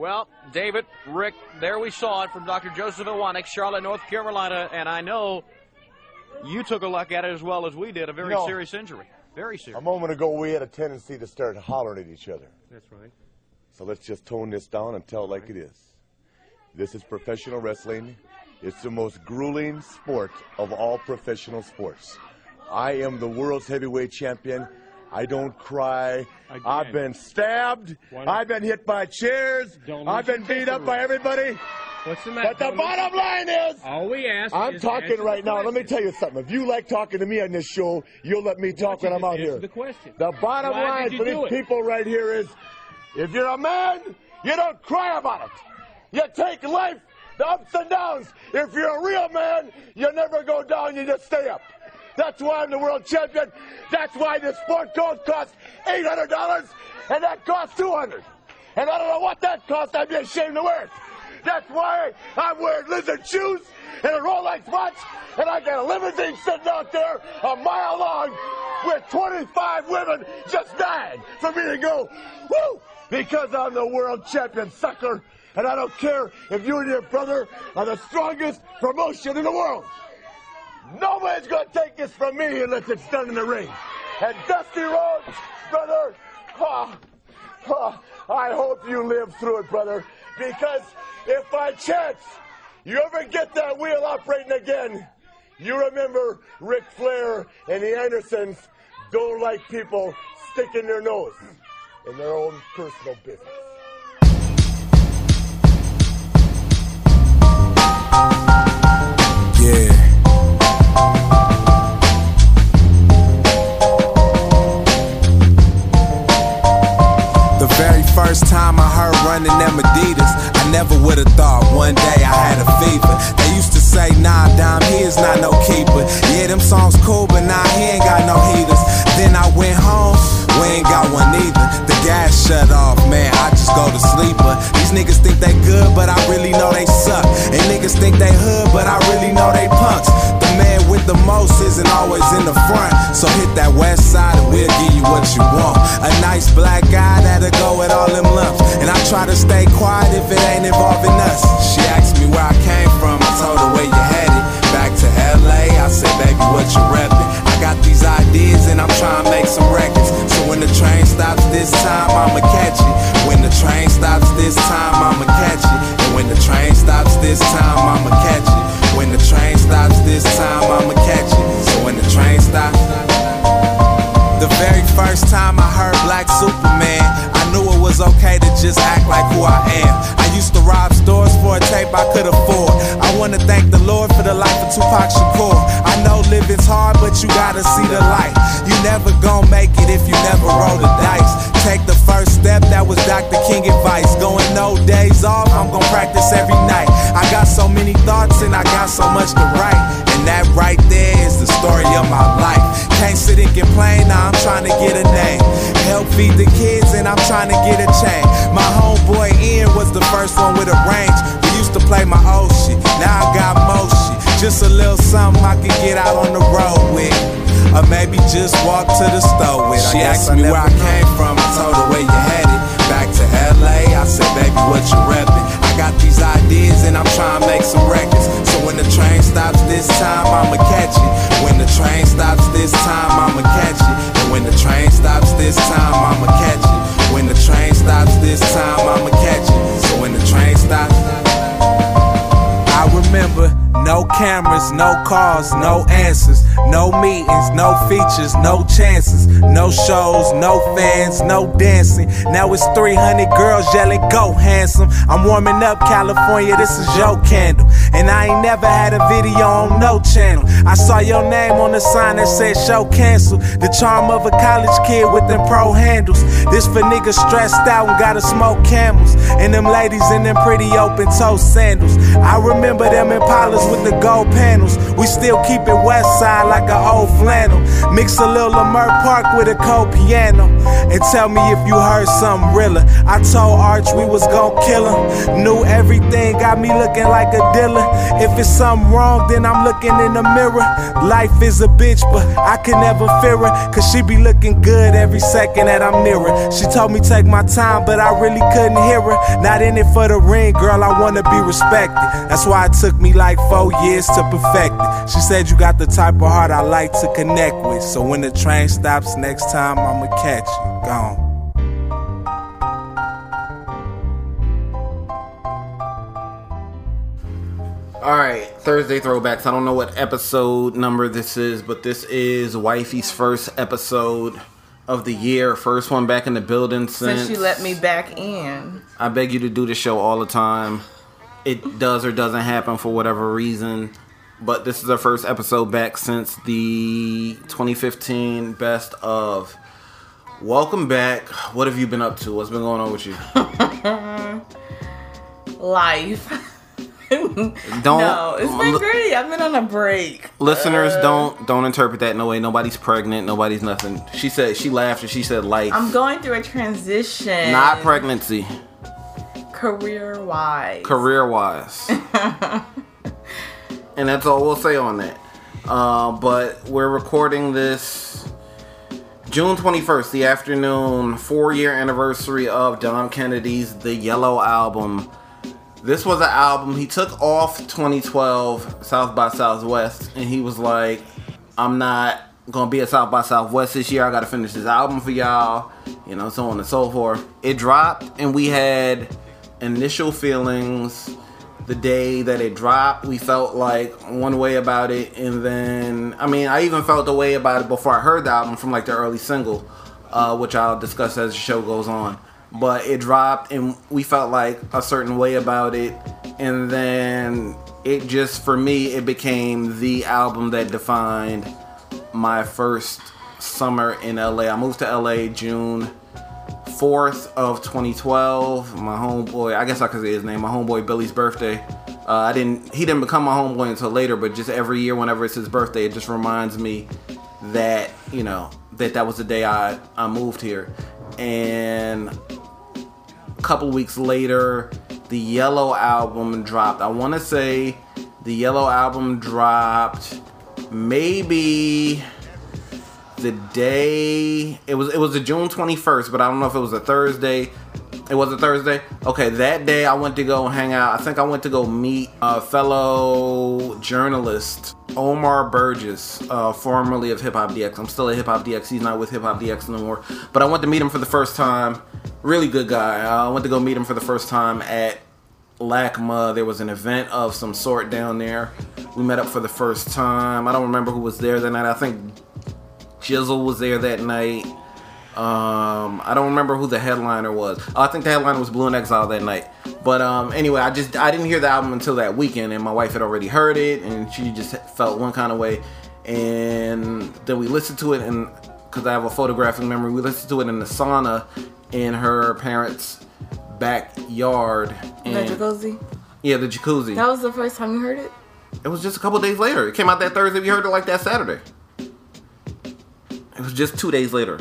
Well, David, Rick, there we saw it from Dr. Joseph Iwanek, Charlotte, North Carolina, and I know you took a look at it as well as we did, a very No. serious injury. Very serious. A moment ago, we had a tendency to start hollering at each other. That's right. So let's just tone this down and tell it like it is. This is professional wrestling. It's the most grueling sport of all professional sports. I am the world's heavyweight champion. I don't cry. Again. I've been stabbed. I've been hit by chairs. I've been beat up by everybody. What's the matter? But the bottom line is, All we ask I'm talking right now. Let me tell you something. If you like talking to me on this show, you'll let me talk when I'm out here. the question? The bottom Why line for these it? people right here is if you're a man, you don't cry about it. You take life, the ups and downs. If you're a real man, you never go down, you just stay up. That's why I'm the world champion. That's why this sport coat costs $800 and that costs 200 And I don't know what that costs. I'd be ashamed to wear it. That's why I'm wearing lizard shoes and a Rolex watch, and I got a limousine sitting out there a mile long with 25 women just dying for me to go, woo, because I'm the world champion, sucker. And I don't care if you and your brother are the strongest promotion in the world. Nobody's going to take this from me unless it's done in the ring. And Dusty Rhodes, brother, ah, ah, I hope you live through it, brother, because if by chance you ever get that wheel operating again, you remember Ric Flair and the Andersons don't like people sticking their nose in their own personal business. Never would have thought one day I had a fever. They used to say, nah, Dom, he is not no keeper. Yeah, them songs cool, but nah, he ain't got no heaters. Then I went home, we ain't got one either. The gas shut off, man, I just go to sleeper. These niggas think they good, but I really know they suck. And niggas think they hood, but I really know they punks. The with the most isn't always in the front. So hit that west side and we'll give you what you want. A nice black guy that'll go with all them lumps. And I try to stay quiet if it ain't involving us. She asked me where I came from, I told her where you headed. Back to LA, I said, baby, what you reppin'? I got these ideas and I'm trying to make some records. So when the train stops this time, I'ma catch it. When the train stops this time, I'ma catch it. And when the train stops this time, I'ma catch it. When the train stops this time, I'ma catch it. So when the train stops. The very first time I heard Black Superman, I knew it was okay to just act like who I am. Tape I could afford. I wanna thank the Lord for the life of Tupac Shakur. I know living's hard, but you gotta see the light. You never gonna make it if you never roll the dice. Take the first step, that was Dr. King advice. Going no days off, I'm gonna practice every night. I got so many thoughts and I got so much to write. And that right there is the story of my life. Can't sit and complain, now I'm trying to get a name. Help feed the kids and I'm trying to get a chain. My homeboy Ian was the first one with a range. Used to play my old shit, now I got more shit. Just a little something I can get out on the road with. Or maybe just walk to the store with. She asked me where I came from, I told her where you headed. Back to LA, I said, baby, what you reppin'? I got these ideas and I'm trying to make some records. So when the train stops this time, I'ma catch it. Cameras, no calls, no answers, no meetings, no features, no chances, no shows, no fans, no dancing. Now it's 300 girls yelling, go handsome. I'm warming up California, this is your candle. And I ain't never had a video on no channel. I saw your name on the sign that said show cancel. The charm of a college kid with them pro handles. This for niggas stressed out and gotta smoke camels. And them ladies in them pretty open toe sandals. I remember them Impalas with the gold gold panels. We still keep it west side like an old flannel. Mix a little Leimert Park with a cold piano. And tell me if you heard something realer. I told Arch we was gon' kill him. Knew everything, got me looking like a dealer. If it's something wrong, then I'm looking in the mirror. Life is a bitch, but I can never fear her. Cause she be looking good every second that I'm near her. She told me take my time, but I really couldn't hear her. Not in it for the ring, girl, I wanna be respected. That's why it took me like four years to perfect it. She said you got the type of heart I like to connect with. So when the train stops next time, I'ma catch you. Gone. All right, Thursday throwbacks. I don't know what episode number this is, but this is Wifey's first episode of the year. First one back in the building since, Since you let me back in. I beg you to do the show all the time. It does or doesn't happen for whatever reason. But this is our first episode back since the 2015 best of. Welcome back. What have you been up to? What's been going on with you? Life. Don't no, it's been great. I've been on a break. Listeners, uh, don't don't interpret that in no way. Nobody's pregnant. Nobody's nothing. She said she laughed and she said life, I'm going through a transition. not pregnancy. Career wise. career wise. and that's all we'll say on that. Uh, but we're recording this June 21st, the afternoon, four year anniversary of Dom Kennedy's The Yellow Album. This was an album he took off 2012 South by Southwest, and he was like, I'm not gonna be at South by Southwest this year. I gotta finish this album for y'all, you know, so on and so forth. It dropped, and we had initial feelings the day that it dropped. We felt like one way about it, and then I mean, I even felt the way about it before I heard the album from like the early single, uh, which I'll discuss as the show goes on. But it dropped, and we felt like a certain way about it, and then it just for me it became the album that defined my first summer in LA. I moved to LA June 4th of 2012. My homeboy, I guess I could say his name, my homeboy Billy's birthday. Uh, I didn't, he didn't become my homeboy until later, but just every year whenever it's his birthday, it just reminds me that, you know, that that was the day I, I moved here. And a couple weeks later, the Yellow album dropped. I want to say the Yellow album dropped maybe the day it was it was the June 21st, but I don't know if it was a Thursday. It was a Thursday. Okay, that day I went to go hang out. I think I went to go meet a fellow journalist, Omar Burgess, uh, formerly of Hip Hop DX. I'm still at Hip Hop DX. He's not with Hip Hop DX no more. But I went to meet him for the first time. Really good guy. Uh, I went to go meet him for the first time at LACMA. There was an event of some sort down there. We met up for the first time. I don't remember who was there that night. I think Jizzle was there that night. Um, I don't remember who the headliner was. Oh, I think the headliner was Blu and Exile that night. But um, anyway, I just I didn't hear the album until that weekend, and my wife had already heard it, and she just felt one kind of way. And then we listened to it, and because I have a photographic memory, we listened to it in the sauna in her parents' backyard. The jacuzzi. yeah, the jacuzzi. That was the first time you heard it? It was just a couple days later. It came out that Thursday. We heard it like that Saturday. It was just two days later.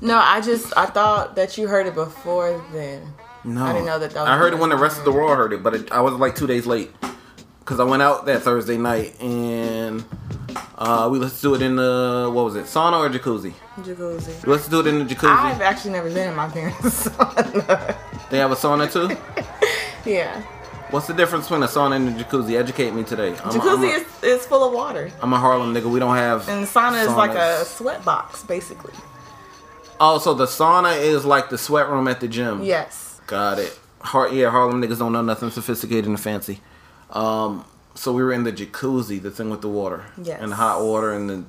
No, I just I thought that you heard it before then. No, I didn't know that that was I heard it when the rest of the world heard it, but it, I was like two days late because I went out that Thursday night and uh, we let's do it in the what was it, sauna or jacuzzi? Jacuzzi. Let's do it in the jacuzzi. I've actually never been in my parents' sauna. They have a sauna too. yeah. What's the difference between a sauna and a jacuzzi? Educate me today. I'm, Jacuzzi I'm a, is, is full of water. I'm a Harlem nigga. We don't have. And sauna is like a sweat box, basically. Oh, so the sauna is like the sweat room at the gym. Yes. Got it. Har- yeah, Harlem niggas don't know nothing sophisticated and fancy. Um, so we were in the jacuzzi, the thing with the water, Yes. and the hot water and the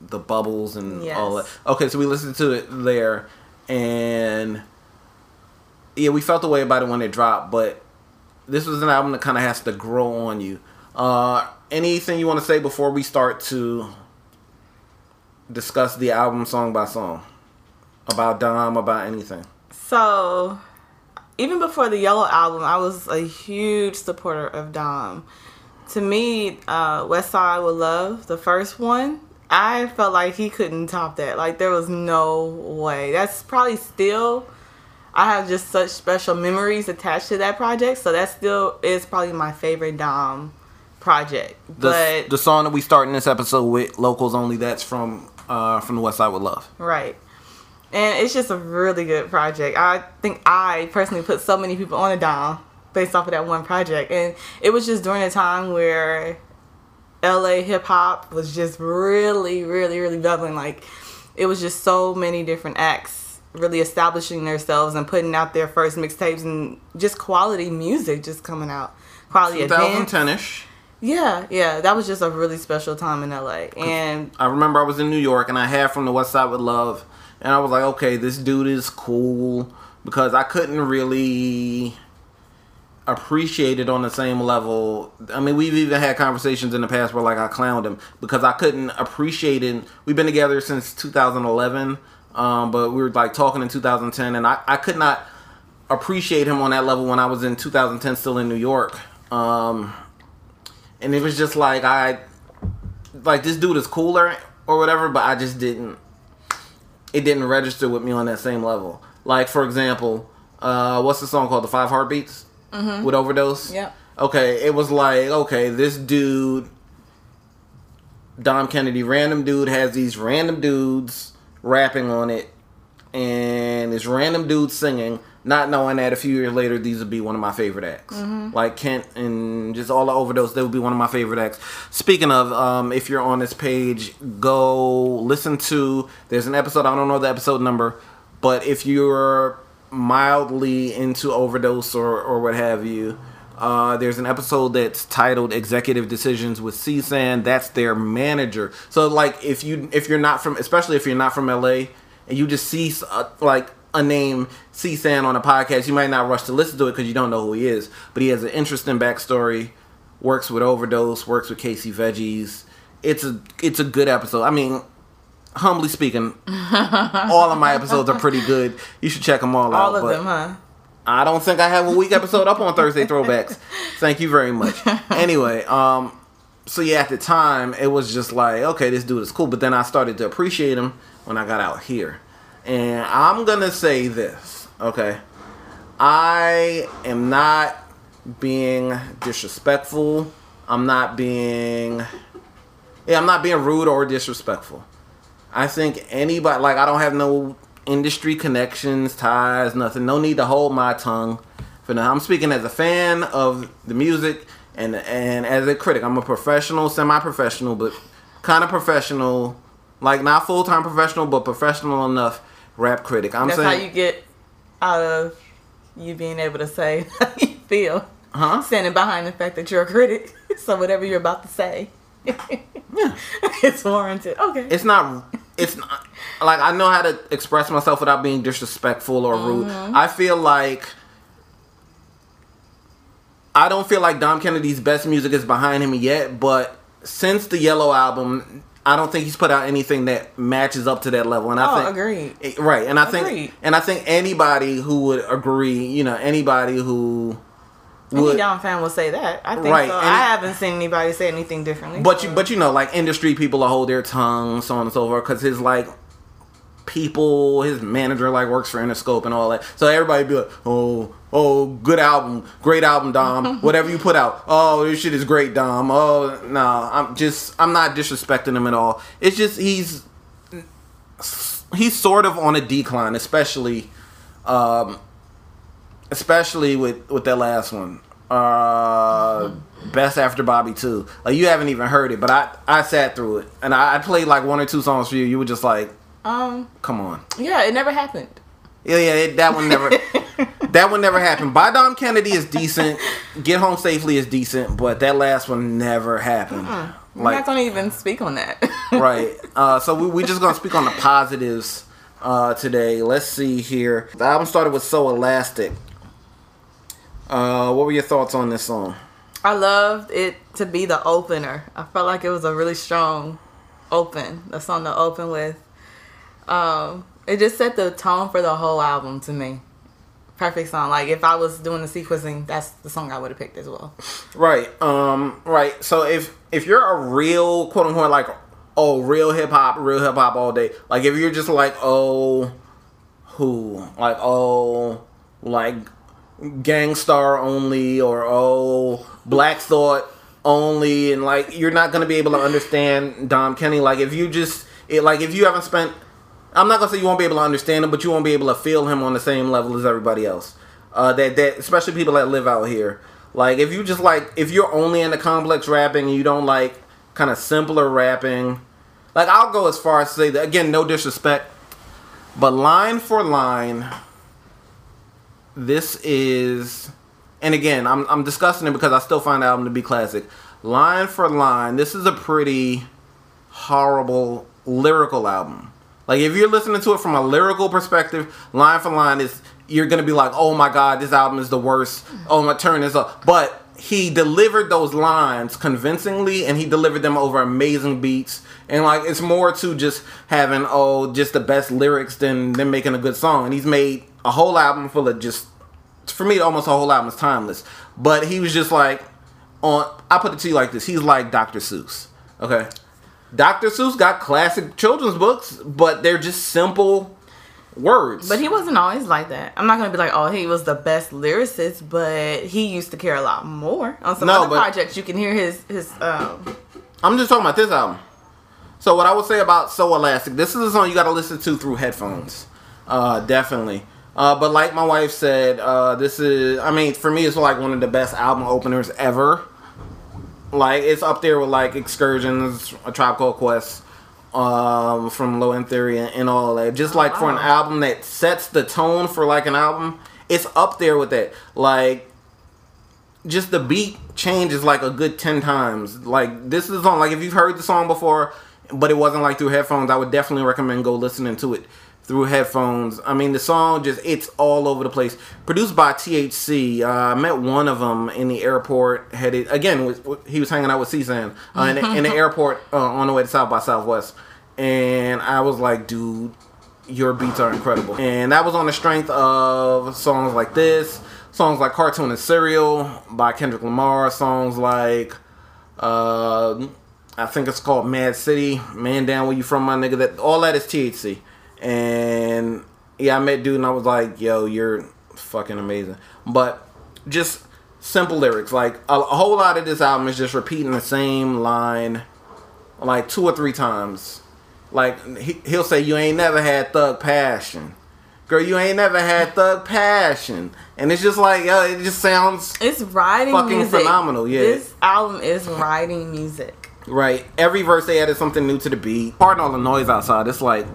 the bubbles and Yes. all that. Okay, so we listened to it there, and yeah, we felt the way about it when it dropped. But this was an album that kind of has to grow on you. Uh, anything you want to say before we start to discuss the album song by song about Dom, about anything? So, even before the Yellow album, I was a huge supporter of Dom. to me, uh, West Side Love, the first one, I felt like he couldn't top that. Like there was no way. That's probably still. I have just such special memories attached to that project, so that still is probably my favorite Dom project. The, but the song that we starting this episode with, "Locals Only," that's from uh, from the West Side with Love. Right. And it's just a really good project. I think I personally put so many people on a Dom based off of that one project. And it was just during a time where LA hip hop was just really, really, really bubbling. Like it was just so many different acts really establishing themselves and putting out their first mixtapes and just quality music just coming out. Quality advance. 2010ish. Yeah, yeah. That was just a really special time in LA. And I remember I was in New York and I had from the West Side with Love, and I was like, okay, this dude is cool because I couldn't really appreciate it on the same level. I mean, we've even had conversations in the past where like I clowned him because I couldn't appreciate it. We've been together since 2011, um, but we were like talking in 2010, and I, I could not appreciate him on that level when I was in 2010 still in New York. Um, and it was just like I like this dude is cooler or whatever, but I just didn't it didn't register with me on that same level. Like for example, uh what's the song called? The Five Heartbeats with Overdose. Yep. Okay, it was like okay, this dude, Dom Kennedy, random dude has these random dudes rapping on it, and this random dude singing, not knowing that a few years later these would be one of my favorite acts. Like Kent and just all the overdose, they would be one of my favorite acts. Speaking of, um, if you're on this page, go listen to. There's an episode. I don't know the episode number, but if you're mildly into overdose or or what have you. Uh, there's an episode that's titled "Executive Decisions with CSAN." That's their manager. So, like, if you if you're not from, especially if you're not from LA, and you just see uh, like a name CSAN on a podcast, you might not rush to listen to it because you don't know who he is. But he has an interesting backstory. Works with Overdose. Works with Casey Veggies. It's a it's a good episode. I mean, humbly speaking, all of my episodes are pretty good. You should check them all, out. all of but- them, huh? I don't think I have a week episode up on Thursday throwbacks. Thank you very much. Anyway, um, so yeah, at the time it was just like, okay, this dude is cool. But then I started to appreciate him when I got out here, and I'm gonna say this, okay? I am not being disrespectful. I'm not being, yeah, I'm not being rude or disrespectful. I think anybody like I don't have no industry connections, ties, nothing. No need to hold my tongue. For now, I'm speaking as a fan of the music and and as a critic. I'm a professional, semi-professional, but kind of professional, like not full-time professional, but professional enough rap critic. I'm That's how you get out of you being able to say how you feel. huh? Standing behind the fact that you're a critic. so whatever you're about to say, it's warranted. Okay. It's not. It's not like I know how to express myself without being disrespectful or rude. I feel like I don't feel like Dom Kennedy's best music is behind him yet, but since the Yellow album, I don't think he's put out anything that matches up to that level. And I Oh, think agreed. Eh, right, and I think and I think anybody who would agree, you know, anybody who Any would Down fan will say that. I think Right, so. I haven't seen anybody say anything differently. But so- you, but you know, like industry people will hold their tongue, so on and so forth, because his like people, his manager like works for Interscope and all that. So everybody be like, oh, oh, good album, great album, Dom. Whatever you put out, oh, this shit is great, Dom. Oh, no, I'm just, I'm not disrespecting him at all. It's just he's, he's sort of on a decline, especially, um, especially with with that last one. Uh, best after Bobby too. Like you haven't even heard it, but I I sat through it and I, I played like one or two songs for you. You were just like, um, come on. yeah, it never happened. Yeah, yeah, it, that one never. that one never happened. By Dom Kennedy is decent. Get home safely is decent, but that last one never happened. We're Like not gonna even speak on that. right. Uh, so we we're just gonna speak on the positives uh, today. Let's see here. The album started with "So Elastic." Uh, what were your thoughts on this song? I loved it to be the opener. I felt like it was a really strong open. The song to open with. Um, it just set the tone for the whole album to me. perfect song. Like if I was doing the sequencing, that's the song I would have picked as well. Right. Um. Right. So if if you're a real quote unquote like oh real hip hop, real hip hop all day. Like if you're just like oh who like oh like Gang Starr only or oh Black Thought only, and like you're not gonna be able to understand Dom Kenny. Like if you just it like if you haven't spent. I'm not gonna say you won't be able to understand him, but you won't be able to feel him on the same level as everybody else. Uh, that that especially people that live out here. Like if you just like if you're only into complex rapping and you don't like kind of simpler rapping, like I'll go as far as to say that again, no disrespect, but line for line, this is, and again, I'm I'm discussing it because I still find the album to be classic. Line for line, this is a pretty horrible lyrical album. Like if you're listening to it from a lyrical perspective, line for line is you're gonna be like, oh my god, this album is the worst. Oh my turn is up. But he delivered those lines convincingly, and he delivered them over amazing beats. And like it's more to just having oh just the best lyrics than than making a good song. And he's made a whole album full of just for me almost a whole album is timeless. But he was just like on. I put it to you like this: he's like Dr. Seuss. Okay. Dr. Seuss got classic children's books, but they're just simple words. But he wasn't always like that. I'm not gonna be like, oh, he was the best lyricist, but he used to care a lot more on some No, other projects. You can hear his his um. I'm just talking about this album. So what I would say about So Elastic, this is a song you got to listen to through headphones, uh, definitely. Uh, but like my wife said, uh, this is, I mean, for me, it's like one of the best album openers ever. Like it's up there with like Excursions, A Tribe Called Quest, um, from Low End Theory, and, and all that. Just like for an album that sets the tone for like an album, it's up there with that. Like just the beat changes like a good 10 times like this is song like if you've heard the song before but it wasn't like through headphones i would definitely recommend go listening to it through headphones i mean the song just it's all over the place produced by thc uh, i met one of them in the airport headed again with- he was hanging out with csan uh, in, the, in the airport uh, on the way to south by southwest and i was like dude your beats are incredible. And that was on the strength of songs like this, songs like Cartoon and Cereal by Kendrick Lamar, songs like uh I think it's called Mad City, Man Down Where You From My Nigga. That all that is THC. And yeah, I met dude and I was like, yo, you're fucking amazing. But just simple lyrics. Like a, a whole lot of this album is just repeating the same line like two or three times. Like he, he'll say, "You ain't never had thug passion, girl. You ain't never had thug passion," and it's just like, yo, it just sounds It's writing Fucking music. phenomenal, yeah. This album is writing music. right. Every verse they added something new to the beat. Pardon all the noise outside. It's like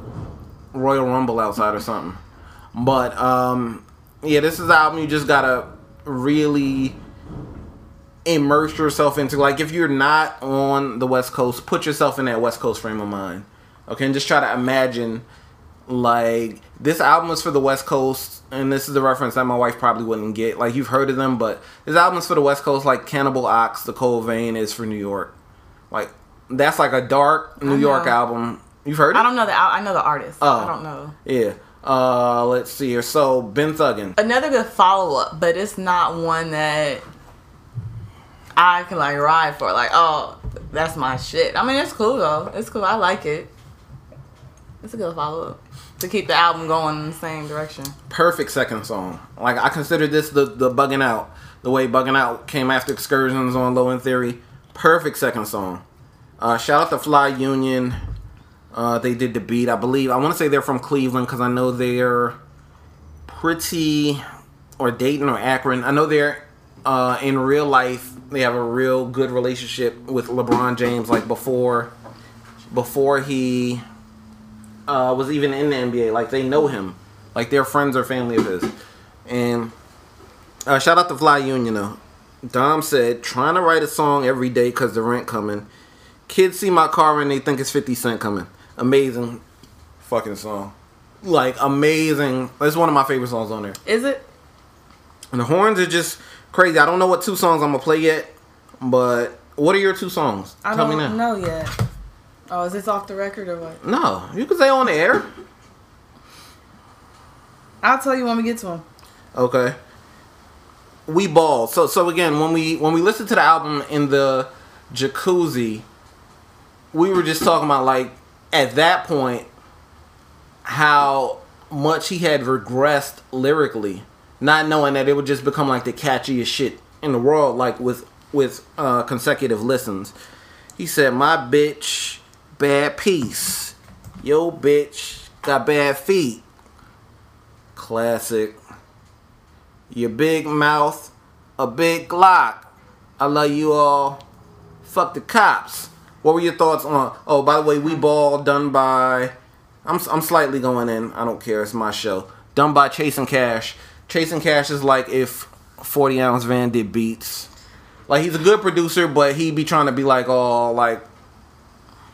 Royal Rumble outside or something. But um, yeah, this is an album you just gotta really immerse yourself into. Like if you're not on the West Coast, put yourself in that West Coast frame of mind. Okay, and just try to imagine like this album is for the West Coast, and this is the reference that my wife probably wouldn't get. Like you've heard of them, but this album is for the West Coast, like Cannibal Ox, The Cold Vein is for New York. Like that's like a dark New York album. You've heard it? I don't know the I know the artist. Oh. I don't know. Yeah. Uh, let's see here. So Been Thuggin. Another good follow up, but it's not one that I can like ride for. Like, oh, that's my shit. I mean, it's cool though. It's cool. I like it. It's a good follow up to keep the album going in the same direction. perfect second song. Like I consider this the the bugging out. The way bugging out came after excursions on Low End Theory. Perfect second song. Uh, shout out to Fly Union. Uh, they did the beat. I believe I want to say they're from Cleveland because I know they're pretty or Dayton or Akron. I know they're uh, in real life. They have a real good relationship with LeBron James. Like before, before he uh, was even in the NBA. Like they know him. Like they're friends or family of his. And uh, shout out to Fly Union though. Dom said, trying to write a song every day because the rent coming. Kids see my car and they think it's 50 Cent coming. Amazing fucking song. Like amazing. It's one of my favorite songs on there. Is it? And the horns are just crazy. I don't know what two songs I'm gonna play yet, but what are your two songs? I Tell don't me now. know yet. Oh, is this off the record or what? No, you can say on the air. I'll tell you when we get to them. Okay. We ball. So so again, when we when we listened to the album in the jacuzzi, we were just talking about like at that point how much he had regressed lyrically, not knowing that it would just become like the catchiest shit in the world, like with with uh, consecutive listens. He said, "My bitch, bad piece. Yo, bitch, got bad feet. Classic. Your big mouth, a big Glock. I love you all. Fuck the cops." What were your thoughts on? Oh, by the way, we um, ball done by. I'm I'm slightly going in. I don't care. It's my show. Done by Chase N. Cashe. Chasing Cash is like if 40 ounce Van did beats. Like he's a good producer, but he be trying to be like all like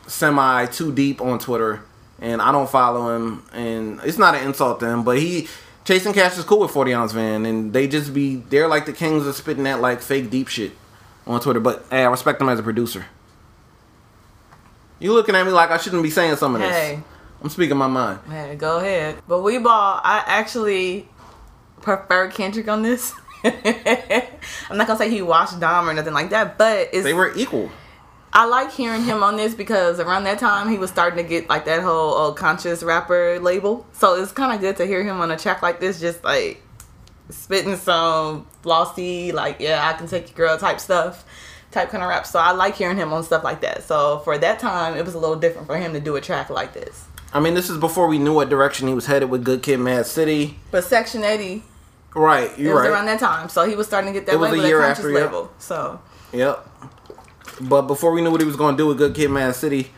semi too deep on Twitter, and I don't follow him. And it's not an insult to him, but he Chase N. Cashe is cool with 40 ounce Van, and they just be they're like the kings of spitting that like fake deep shit on Twitter. But hey, I respect him as a producer. You looking at me like I shouldn't be saying some of this. Hey. I'm speaking my mind. Hey, go ahead. But we ball. I actually prefer Kendrick on this. I'm not gonna say he washed Dom or nothing like that, but it's They were equal. I like hearing him on this because around that time he was starting to get like that whole uh, conscious rapper label. So it's kind of good to hear him on a track like this, just like spitting some flossy, like yeah, I can take your girl type stuff, type kind of rap. So I like hearing him on stuff like that. So for that time, it was a little different for him to do a track like this. I mean, this is before we knew what direction he was headed with Good Kid, Mad City. But Section 80, Right, it you're was right. around that time, so he was starting to get that It was a label, that year after, yeah. label. So Yep. But before we knew what he was going to do with Good Kid, Mad City,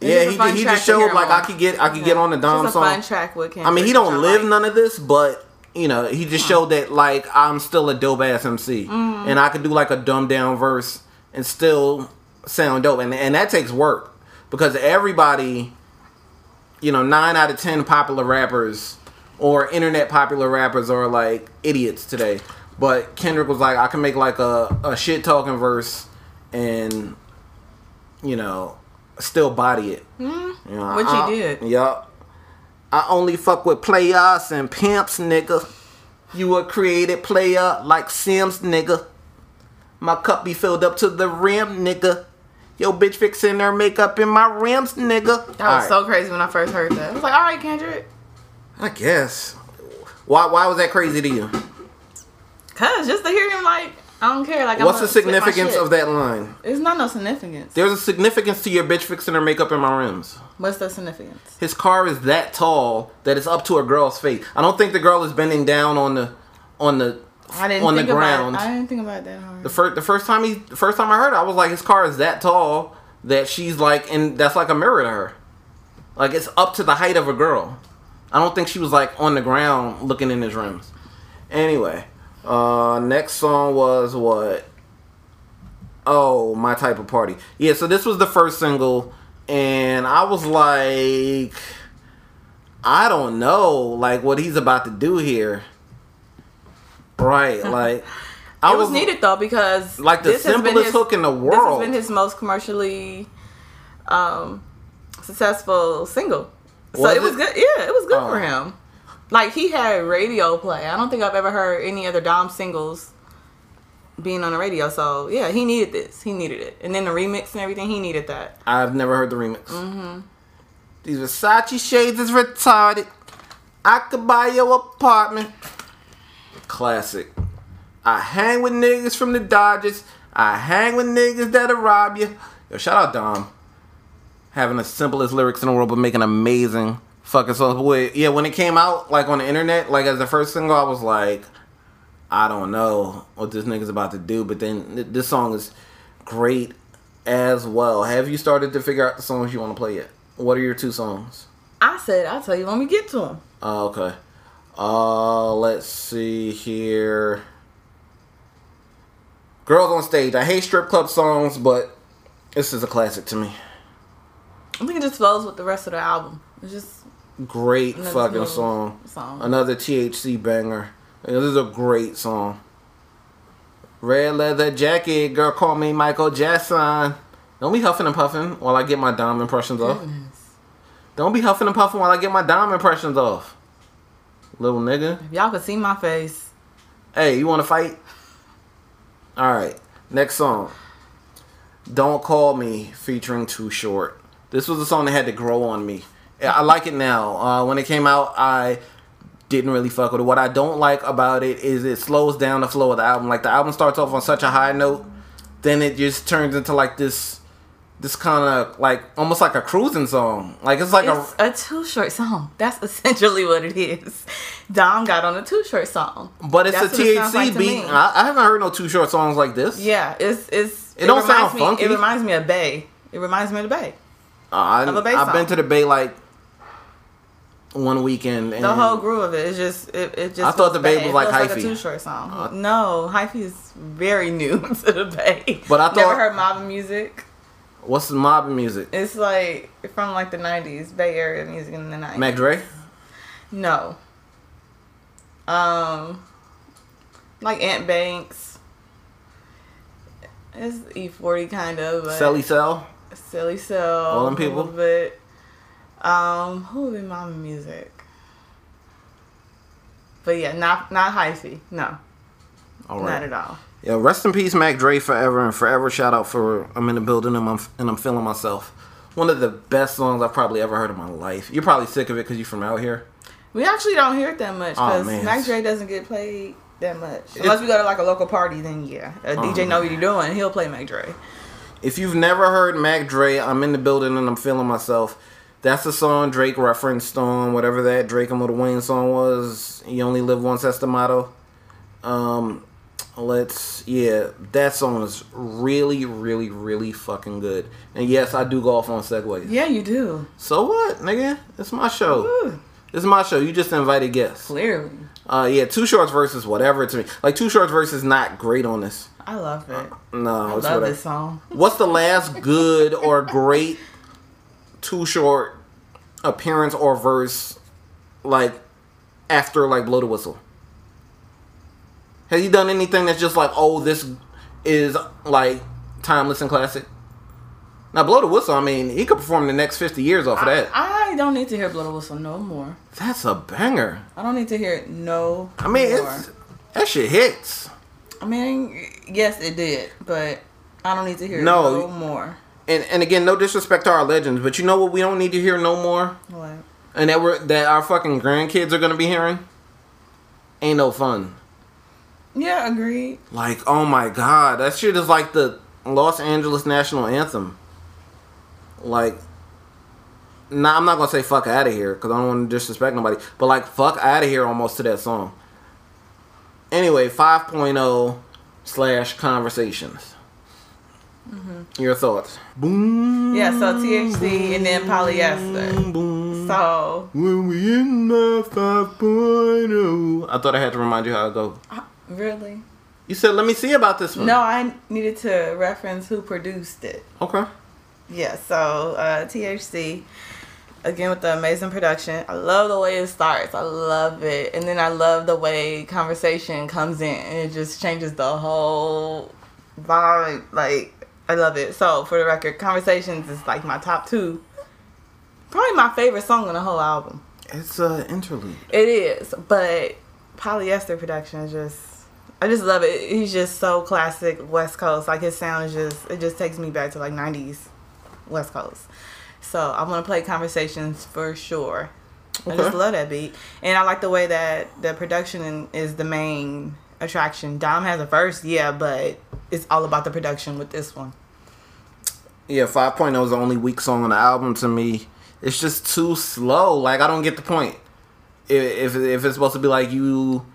yeah, he, he just showed like I could get I could get on the Dom a song. track with Kendrick. I mean, he don't live like. none of this, but you know, he just showed that like I'm still a dope ass MC, Mm-hmm. and I could do like a dumbed down verse and still sound dope, and and that takes work because everybody, you know, nine out of ten popular rappers or internet popular rappers are like idiots today. But Kendrick was like, I can make like a, a shit talking verse and you know still body it. You know. Which he did. Yup. I only fuck with players and pimps, nigga. You a created player like Sims, nigga. My cup be filled up to the rim, nigga. Yo, bitch fixing her makeup in my rims, nigga. That was so crazy when I first heard that. I was like, all right, Kendrick. I guess. Why? Why was that crazy to you? Cause just to hear him like, I don't care. Like, What's the gonna spit my significance of that line? It's not no significance. There's a significance to your bitch fixing her makeup in my rims. What's the significance? His car is that tall that it's up to a girl's face. I don't think the girl is bending down on the on the I didn't on the ground. about. I didn't think about that hard. The first the first time he the first time I heard it, I was like, his car is that tall that she's like, and that's like a mirror to her. Like it's up to the height of a girl. I don't think she was like on the ground looking in his rims. Anyway, uh, next song was what? Oh, my type of party. Yeah, so this was the first single, and I was like, I don't know, like what he's about to do here. Right, like I it was, needed though because like the simplest his- hook in the world. This has been his most commercially um, successful single. So Was it was good. Yeah, it was good Oh. for him. Like he had radio play. I don't think I've ever heard any other Dom singles being on the radio. So yeah, he needed this. He needed it. And then the remix and everything, he needed that. I've never heard the remix. Mm-hmm. These Versace shades is retarded. I could buy your apartment. Classic. I hang with niggas from the Dodgers. I hang with niggas that'll rob you. Yo, shout out Dom. Having the simplest lyrics in the world, but making amazing fucking songs. Wait, yeah, when it came out, like on the internet, like as the first single, I was like, I don't know what this nigga's about to do. But then th- this song is great as well. Have you started to figure out the songs you want to play yet? What are your two songs? I said, I'll tell you when we get to them Oh, okay. Uh, let's see here. Girls on stage. I hate strip club songs, but this is a classic to me. I think it just flows with the rest of the album. It's just Great Another fucking song. song. Another THC banger. This is a great song. Red leather jacket, girl, call me Michael Jackson. Don't be huffing and puffing while I get my dime impressions off. goodness. Don't be huffing and puffing while I get my dime impressions off. little nigga. If y'all could see my face. Hey, you want to fight? All right. Next song. Don't Call Me featuring Too Short. This was a song that had to grow on me. I like it now. Uh, when it came out, I didn't really fuck with it. What I don't like about it is it slows down the flow of the album. Like the album starts off on such a high note, then it just turns into like this, this kind of like almost like a cruising song. Like it's like It's a a too short song. That's essentially what it is. Dom got on a too short song. But it's That's a what it THC like beat. I, I haven't heard no too short songs like this. Yeah, it's it's. It don't reminds sound me, funky. It reminds me of Bay. It reminds me of the Bay. Uh, I, Of a bass I've been to the Bay like one weekend. And The whole groove of it is just it. it just I thought the Bay Bay. was like feels like a hyphy. too short song. no, hyphy is very new to the Bay. But I thought never heard mob music. What's the mob music? It's like from like the '90s, Bay Area music in the '90s. Mac Dre? No. Um, like Ant Banks. It's E40 kind of. But Celly Cel? Silly Cell. All them a people? little bit. Um, who would be mama music? But yeah, not not hyphy. No, All not at all. Yeah, rest in peace, Mac Dre, forever and forever. Shout out for I'm in the building and I'm and I'm feeling myself. One of the best songs I've probably ever heard in my life. You're probably sick of it because you're from out here. We actually don't hear it that much because man. Mac Dre doesn't get played that much. Unless we go to like a local party, then yeah, a DJ know what you're doing, he'll play Mac Dre. If you've never heard Mac Dre, I'm in the building and I'm feeling myself. That's the song Drake referenced on whatever that Drake and Lil Wayne song was. You only live once. That's the motto. Um, let's yeah, that song is really, really, really fucking good. And yes, I do golf on segways. Yeah, you do. So what, nigga? It's my show. Woo. It's my show. You just invited guests. Clearly, Uh, yeah, Too Short's versus whatever to me. Like Too Short's versus not great on this. I love it. No, I love whatever. this song. What's the last good or great Too Short appearance or verse like after like Blow the Whistle? Has he done anything that's just like, oh, this is like timeless and classic? Now, Blow the Whistle, I mean, he could perform the next 50 years off of that. I, don't need to hear blow the Whistle no more. That's a banger. I don't need to hear it no. I mean, that shit hits. I mean, yes, it did, but I don't need to hear No. it no more. And and again, no disrespect to our legends, but you know what we don't need to hear no more? What? And that we're that our fucking grandkids are gonna be hearing? Ain't no fun. Yeah, agreed. Like, oh my god, that shit is like the Los Angeles national anthem. Like, nah, I'm not gonna say fuck out of here because I don't want to disrespect nobody, but like fuck out of here almost to that song. Anyway, 5.0 slash conversations. Mm-hmm. Your thoughts? Boom. Yeah, so THC and then polyester. Boom. So, When we in the 5.0. I thought I had to remind you how it go. really? You said, let me see about this one. No, I needed to reference who produced it. Okay. Yeah, so uh, THC, again with the amazing production. I love the way it starts. I love it. And then I love the way conversation comes in. And it just changes the whole vibe. Like, I love it. So, for the record, Conversations is like my top two. Probably my favorite song on the whole album. It's a interlude. It is, but polyester production is just I just love it. He's just so classic West Coast. Like his sound is just it just takes me back to like nineties West Coast. So I'm gonna play conversations for sure. I just love that beat. And I like the way that the production is the main attraction. Dom has a verse, yeah, but it's all about the production with this one. Yeah, 5.0 is the only weak song on the album to me. It's just too slow. Like, I don't get the point. If, if, it's supposed to be like you,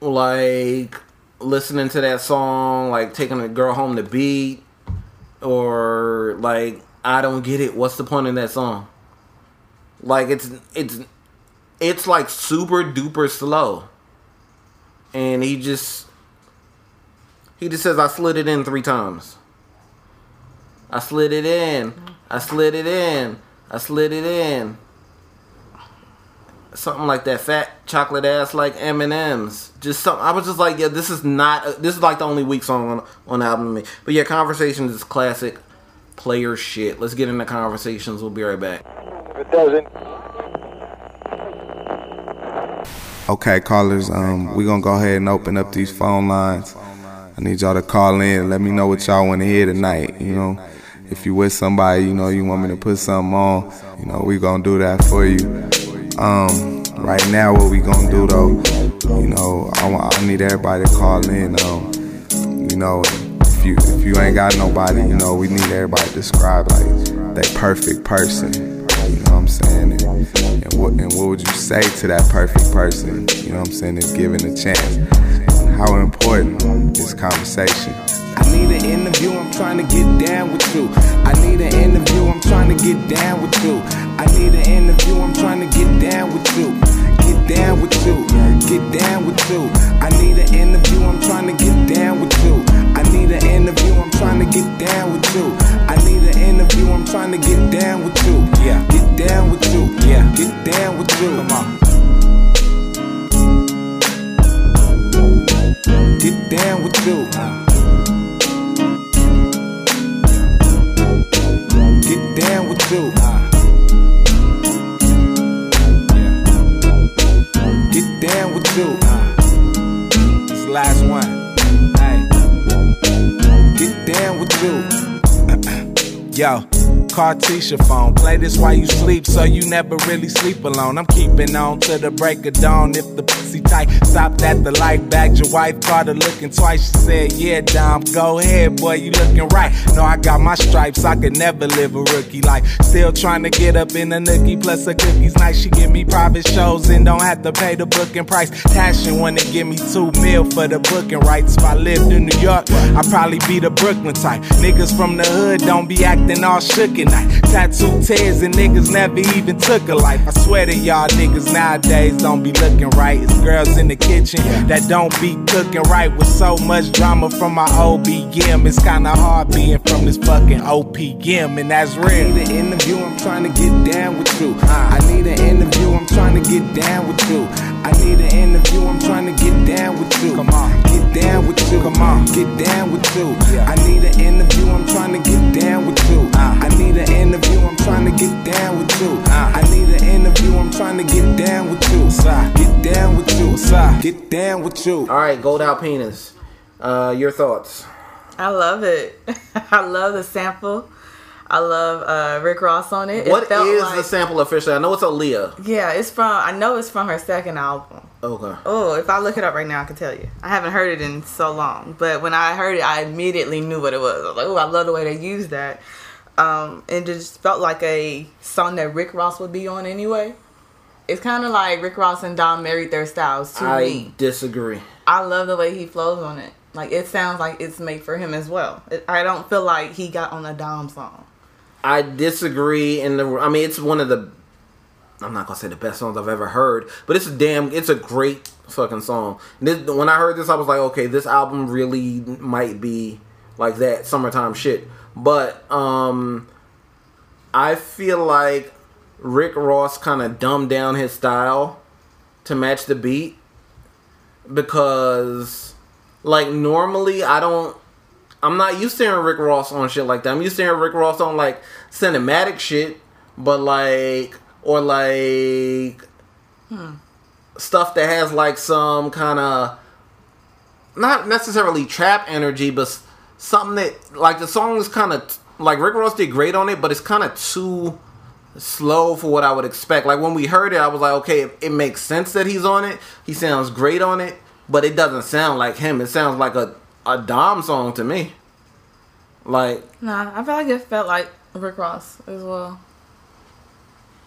like, listening to that song, like taking a girl home to beat, or like, I don't get it. What's the point in that song? Like, it's, it's, it's like super duper slow. And he just, he just says, I slid it in three times. I slid it in. I slid it in. I slid it in. Something like that fat chocolate ass like M and M's. Just something. I was just like, yeah, this is not. this is like the only weak song on on the album to me. But yeah, conversations is classic player shit. Let's get into conversations. We'll be right back. It doesn't, Okay, callers, um, we're gonna go ahead and open up these phone lines. I need y'all to call in and let me know what y'all want to hear tonight. You know, if you with somebody, you know, you want me to put something on, you know, we gonna do that for you. Um, right now, what we gonna do though, you know, I, want, I need everybody to call in. Um, you know, if you if you ain't got nobody, you know, we need everybody to describe like that perfect person. You know what I'm saying? And, and what and what would you say to that perfect person? You know what I'm saying? If given a chance, how important is conversation? I need an interview, I'm trying to get down with you. I need an interview, I'm trying to get down with you. I need an interview, I'm trying to get down with you. Get down with you, get down with you. I need an interview, I'm trying to get down with you. I need an interview, I'm trying to get down with you. I need an interview, I'm trying to get down with you. Yeah, get down with Cartesia phone. Play this while you sleep, so you never really sleep alone. I'm keeping on to the break of dawn. If the pussy tight, stopped at the light, bagged your wife, caught her looking twice. She said, Yeah, Dom, go ahead, boy, you looking right. No, I got my stripes, I could never live a rookie life. Still trying to get up in a nookie, plus a cookie's nice. She give me private shows and don't have to pay the booking price. Tashin wanna give me two mil for the booking rights. If I lived in New York, I'd probably be the Brooklyn type. Niggas from the hood don't be acting all shook night. Tattoo tears and niggas never even took a life. I swear to y'all niggas nowadays don't be looking right. It's girls in the kitchen that don't be cooking right with so much drama from my OPM. It's kinda hard being from this fucking OPM, and that's real. I need an interview, I'm trying to get down with you. I need an interview, I'm trying to get down with you. I need an interview, I'm trying to get down with you. Come on, get down with you. Come on, get down with you. I need an interview, I'm trying to get down with you. Uh. I need an interview, I'm trying to get down with you. I need an interview, I'm trying to get down with you. Get down with you. Get down with you. All right, Gold Alpinas. Uh, your thoughts? I love it. I love the sample. I love uh, Rick Ross on it. What it felt is like, the sample officially? I know it's Aaliyah. Yeah, it's from. I know it's from her second album. Okay. Oh, if I look it up right now, I can tell you. I haven't heard it in so long, but when I heard it, I immediately knew what it was. I was like, oh, I love the way they use that. Um, it just felt like a song that Rick Ross would be on anyway. It's kind of like Rick Ross and Don married their styles to I me. disagree. I love the way he flows on it. Like it sounds like it's made for him as well. It, I don't feel like he got on a Dom song. I disagree in the. I mean, it's one of the. I'm not gonna say the best songs I've ever heard, but it's a damn. It's a great fucking song. This, when I heard this, I was like, okay, this album really might be like that summertime shit. But um, I feel like Rick Ross kind of dumbed down his style to match the beat because, like, normally I don't. I'm not used to hearing Rick Ross on shit like that. I'm used to hearing Rick Ross on like cinematic shit, but like or like stuff that has like some kind of not necessarily trap energy, but something that like the song is kind of like Rick Ross did great on it, but it's kind of too slow for what I would expect. Like when we heard it, I was like, okay, it, it makes sense that he's on it. He sounds great on it, but it doesn't sound like him. It sounds like a a Dom song to me. Like, Nah, I feel like it felt like Rick Ross as well.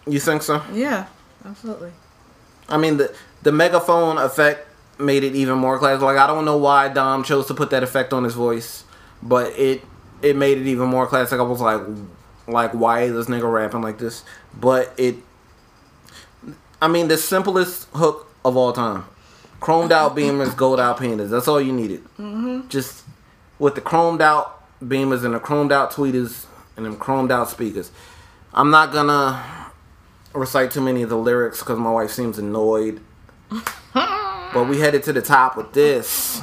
you think so? Yeah, absolutely. I mean, the the megaphone effect made it even more classic. Like, I don't know why Dom chose to put that effect on his voice, but it it made it even more classic. I was like, like, why is this nigga rapping like this? But it, I mean, the simplest hook of all time. Chromed out beamers, gold Alpinas. That's all you needed. Mm-hmm. Just with the chromed out beamers and the chromed out tweeters and them chromed out speakers. I'm not gonna recite too many of the lyrics because my wife seems annoyed. but we headed to the top with this.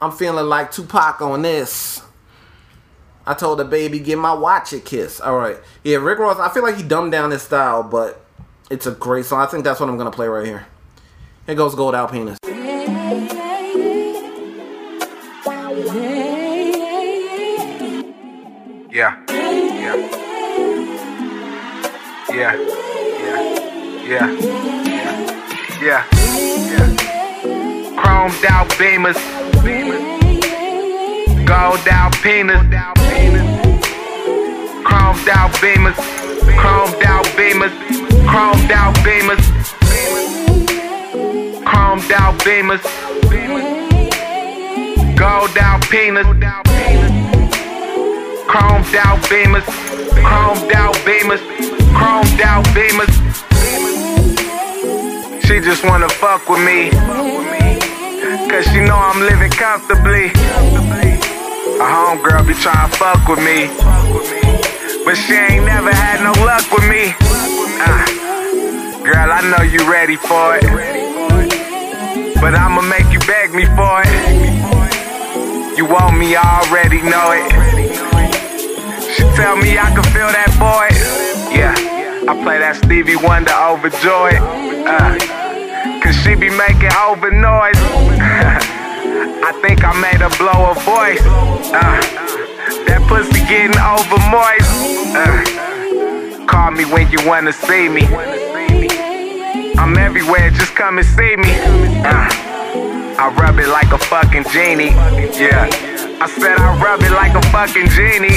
I'm feeling like Tupac on this. I told the baby, give my watch a kiss. All right. Yeah, Rick Ross, I feel like he dumbed down his style, but it's a great song. I think that's what I'm going to play right here. Here goes Gold Alpinas. Yeah. Yeah. Yeah. Yeah. Yeah. Yeah. Yeah. Chromed out beamers. Gold Alpinas. Chromed out beamers. Chromed out beamers. Chromed out beamers. Chromed out beamers. Gold Alpinas. Chromed out beamers. Chromed out beamers. Chromed out beamers. She just wanna fuck with me. Cause she know I'm living comfortably. A homegirl be tryna fuck with me. But she ain't never had no luck with me. Uh, girl, I know you ready for it. But I'ma make you beg me for it. You want me, already know it. She tell me I can feel that boy. Yeah, I play that Stevie Wonder overjoyed. Uh, Cause she be making over noise. I think I made her blow her voice. Uh, that pussy getting over moist. Uh, call me when you wanna see me. I'm everywhere, just come and see me. Uh, I rub it like a fucking genie. Yeah, I said I rub it like a fucking genie.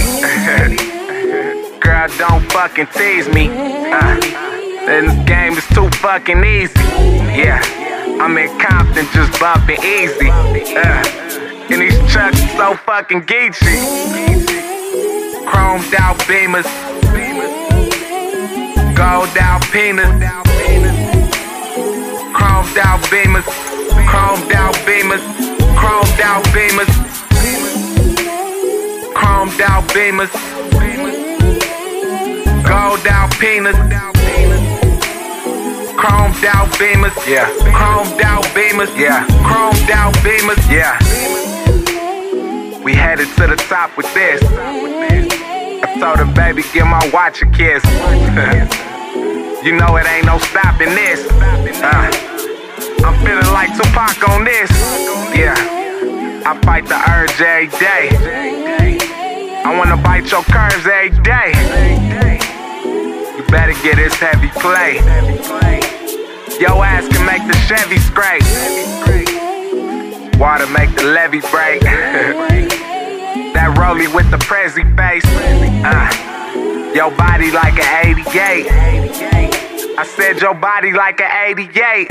Girl, don't fucking tease me. Uh, this game is too fucking easy. Yeah, I'm in Compton, just bumping easy. Uh, and these trucks so fucking geeky. Chromed out beamers, gold Alpinas. Chromed out beamers, chromed out beamers, chromed out beamers, chromed out beamers, gold Alpinas. Chromed out beamers, yeah. Chromed out beamers, yeah. Chromed out beamers, yeah. We headed to the top with this. I told her, baby, give my watch a kiss. you know it ain't no stopping this. Uh, I'm feeling like Tupac on this. Yeah, I fight the urge every day. I wanna bite your curves every day. Better get this heavy play. Your ass can make the Chevy scrape. Water make the levee break. that rollie with the Prezi face. Uh, your body like an 88. I said your body like an 88.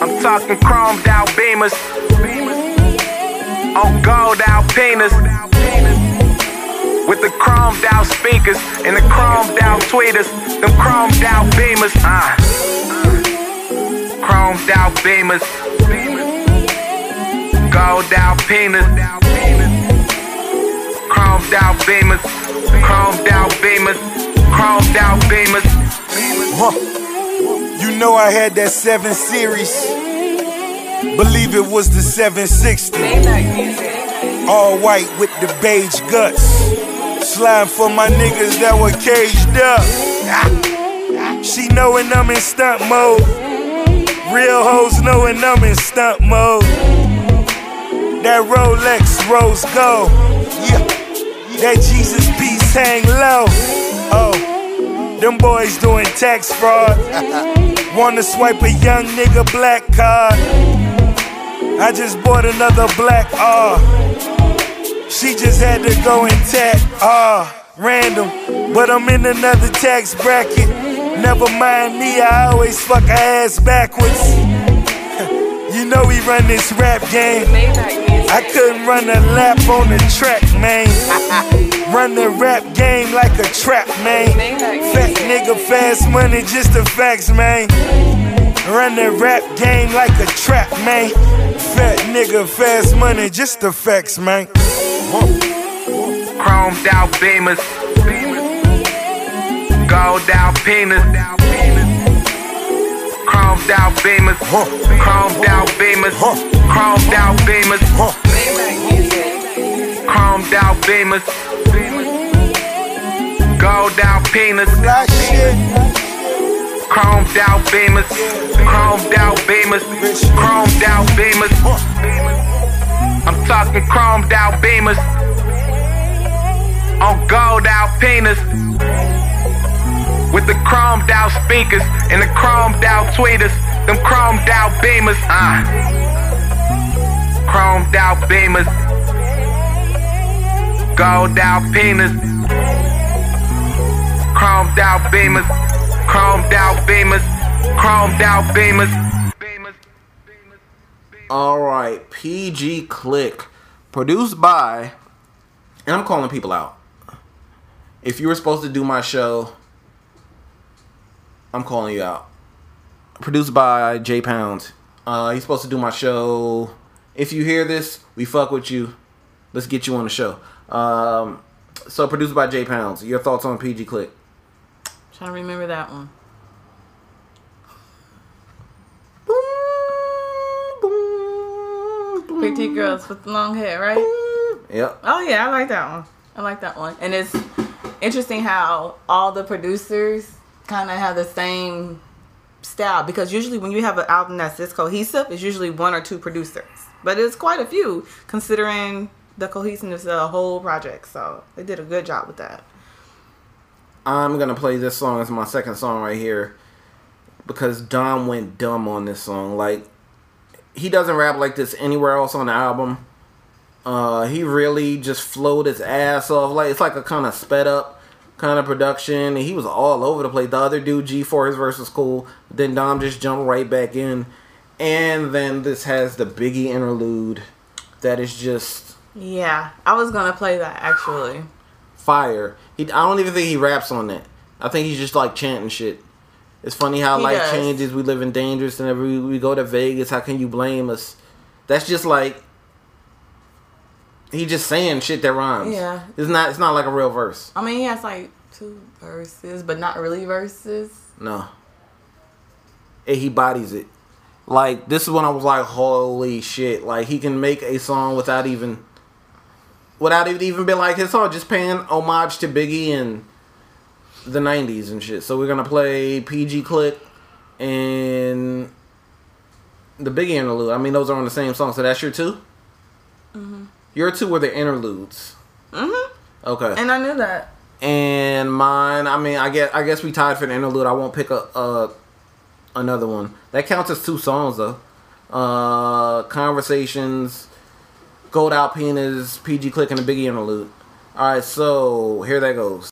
I'm talking chromed out beamers. On gold Alpinas. With the chromed out speakers and the chromed out tweeters. Them chromed out beamers. Uh. Chromed out beamers. Gold Alpinas. Chromed out beamers. Chromed out beamers. Chromed out beamers. Huh. You know I had that 7 series. Believe it was the 760. All white with the beige guts. Slime for my niggas that were caged up. She knowin' I'm in stunt mode. Real hoes knowin' I'm in stunt mode. That Rolex rose gold. Yeah. That Jesus piece hang low. Oh, them boys doing tax fraud. Wanna swipe a young nigga black card. I just bought another black R. She just had to go and R. Uh, random, but I'm in another tax bracket. Never mind me, I always fuck ass backwards. you know we run this rap game. I couldn't run a lap on the track, man. run the rap game like a trap, man. Fat nigga, fast money, just the facts, man. Run the rap game like a trap, man. Fat nigga, fast money, just the facts, man. Chromed out beamers. Gold out penis. Chromed out beamers. Chromed out beamers. Chromed out beamers. Chromed out beamers. Gold Alpinas. Fly shit. chromed out beamers, chromed out beamers, chromed out beamers. I'm talking chromed out beamers. On gold Alpinas. With the chromed out speakers and the chromed out tweeters, them chromed out beamers, uh. Chromed out beamers, gold Alpinas, chromed out beamers, chromed out beamers, chromed out beamers. All right, PG Click, produced by, and I'm calling people out. If you were supposed to do my show, I'm calling you out. Produced by J Pounds. Uh, he's supposed to do my show. If you hear this, we fuck with you. Let's get you on the show. Um, so produced by J Pounds. Your thoughts on PG Click? Trying to remember that one. Pretty girls with long hair, right? Yep. Oh yeah, I like that one. I like that one. And it's interesting how all the producers kind of have the same style because usually when you have an album that's this cohesive, it's usually one or two producers. But it's quite a few considering the cohesiveness of the whole project. So they did a good job with that. I'm gonna play this song as my second song right here because Dom went dumb on this song. Like he doesn't rap like this anywhere else on the album. Uh, he really just flowed his ass off. Like it's like a kind of sped up kind of production. He was all over the place. The other dude, G4, his verse was cool. Then Dom just jumped right back in. And then this has the Biggie interlude that is just Yeah, I was gonna play that actually. fire. He, I don't even think he raps on that. I think he's just like chanting shit. It's funny how He life does. changes. We live in dangerous, and we, we go to Vegas. How can you blame us? That's just like he just saying shit that rhymes. Yeah. it's not. It's not like a real verse. I mean, he has like two verses, but not really verses. No. And he bodies it. Like this is when I was like, holy shit! Like he can make a song without even, without it even being like his song, just paying homage to Biggie and the '90s and shit. So we're gonna play PG Click and the Biggie interlude. I mean, those are on the same song. So that's your 2 Mm-hmm. Your two were the interludes. Mhm. Okay. And I knew that. And mine, I mean, I guess I guess we tied for the interlude. I won't pick a, a another one. That counts as two songs though. Uh, conversations, Gold Alpinas, PG Click, and the Biggie interlude. All right, so here that goes.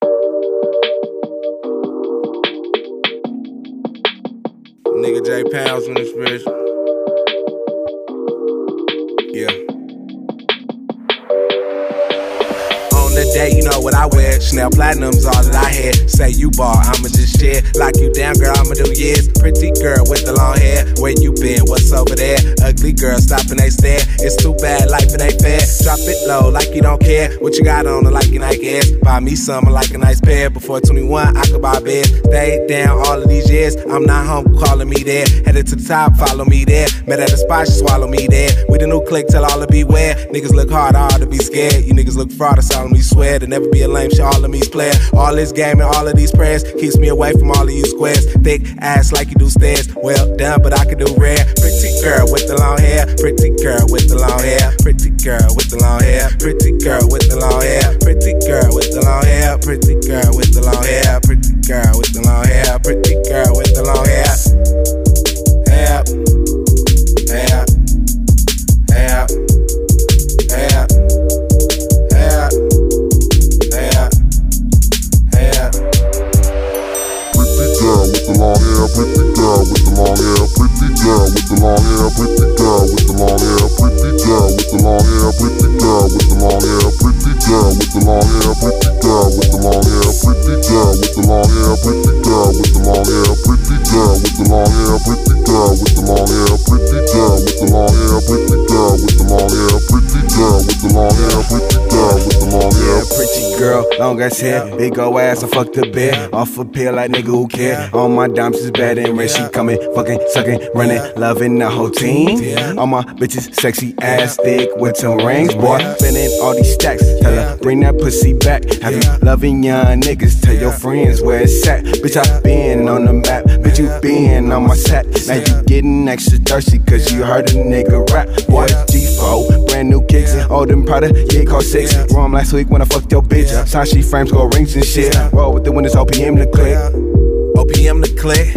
Nigga J Pounds in this bitch. Day, you know what I wear. Chanel Platinum's all that I had. Say you ball, I'ma just share. Lock you down, girl, I'ma do years. Pretty girl with the long hair. Where you been? What's over there? Ugly girl, stopping they stare. It's too bad, life it ain't fair. Drop it low, like you don't care. What you got on, like your Nike ass. Buy me something like a nice pair. Before 21, I could buy a bed. Stayed down all of these years. I'm not home, calling me there. Headed to the top, follow me there. Met at the spot, she swallow me there. With the new click, tell all to beware. Niggas look hard, all to be scared. You niggas look fraud, I solemnly swear to never be a lame me's player. All this game and all of these prayers keeps me away from all of you squares. Thick ass like you do stairs. Well done, but I can do rare. Pretty girl with the long hair. Pretty girl with the long hair. Pretty girl with the long hair. Pretty girl with the long hair. Pretty girl with the long hair. Pretty girl with the long hair. Pretty girl with the long hair. Pretty girl with the long. Hair. Hair. Long ass hair, big ol' ass, I fuck the bed. Off a pill like nigga who care. All my dimes is bad and red. She coming, fucking, sucking, running, loving the whole team. All my bitches sexy ass thick with some rings, boy. Spending all these stacks. Tell her bring that pussy back. Have you loving young niggas? Tell your friends where it's at. Bitch, I been on the map. Bitch, you been on my set. Now you getting extra thirsty cause you heard a nigga rap. Boy, G4, brand new kicks. All them Prada, yeah, cost six. Wrong last week when I fucked your bitch. Sashi frames, gold rings and shit. Roll with the windows, OPM the click. OPM the click.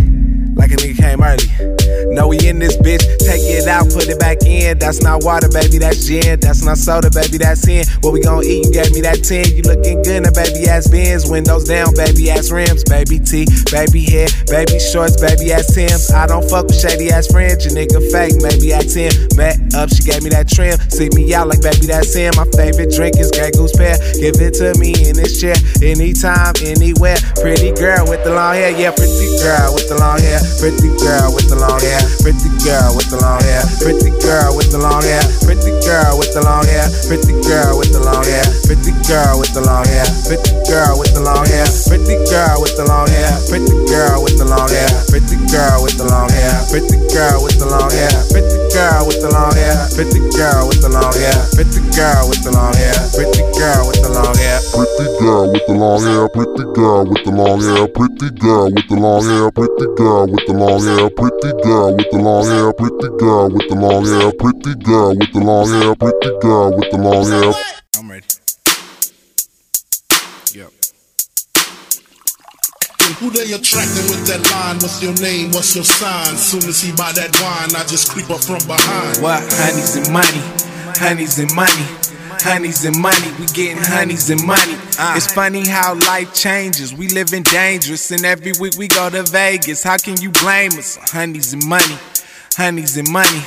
Like a nigga came early. Know we in this bitch, take it out, put it back in. That's not water, baby, that's gin. That's not soda, baby, that's in. What we gon' eat? You gave me that 10. You looking good in a baby ass bins. Windows down, baby ass rims. Baby T, baby hair, baby shorts, baby ass Tim's. I don't fuck with shady ass friends. Your nigga fake, maybe at 10. Met up, she gave me that trim. See me out like baby, that's him. My favorite drink is Grey Goose Pear. Give it to me in this chair, anytime, anywhere. Pretty girl with the long hair, yeah, pretty girl with the long hair. Pretty girl with the long hair. Pretty girl with the long hair. Pretty girl with the long hair. Pretty girl with the long hair. Pretty girl with the long hair. Pretty girl with the long hair. Pretty girl with the long hair. Pretty girl with the long hair. Pretty girl with the long hair. Pretty girl with the long hair. Pretty girl with the long hair. Pretty girl with the long hair. Pretty girl with the long hair. Pretty girl with the long hair. Pretty girl with the long hair. Pretty girl with the long hair, pretty girl with the long hair, pretty girl with the long hair, pretty girl with the long hair, pretty girl with the long hair, pretty girl with the long hair, pretty girl with the long hair, pretty girl with the long hair. I'm ready. Yep. Who they attracting with that line? What's your name? What's your sign? Soon as he buy that wine, I just creep up from behind. What? Honeys and money. Honeys and money. Honeys and money. We getting honeys and money. It's funny how life changes. We living dangerous, and every week we go to Vegas. How can you blame us? Honeys and money. Honeys and money.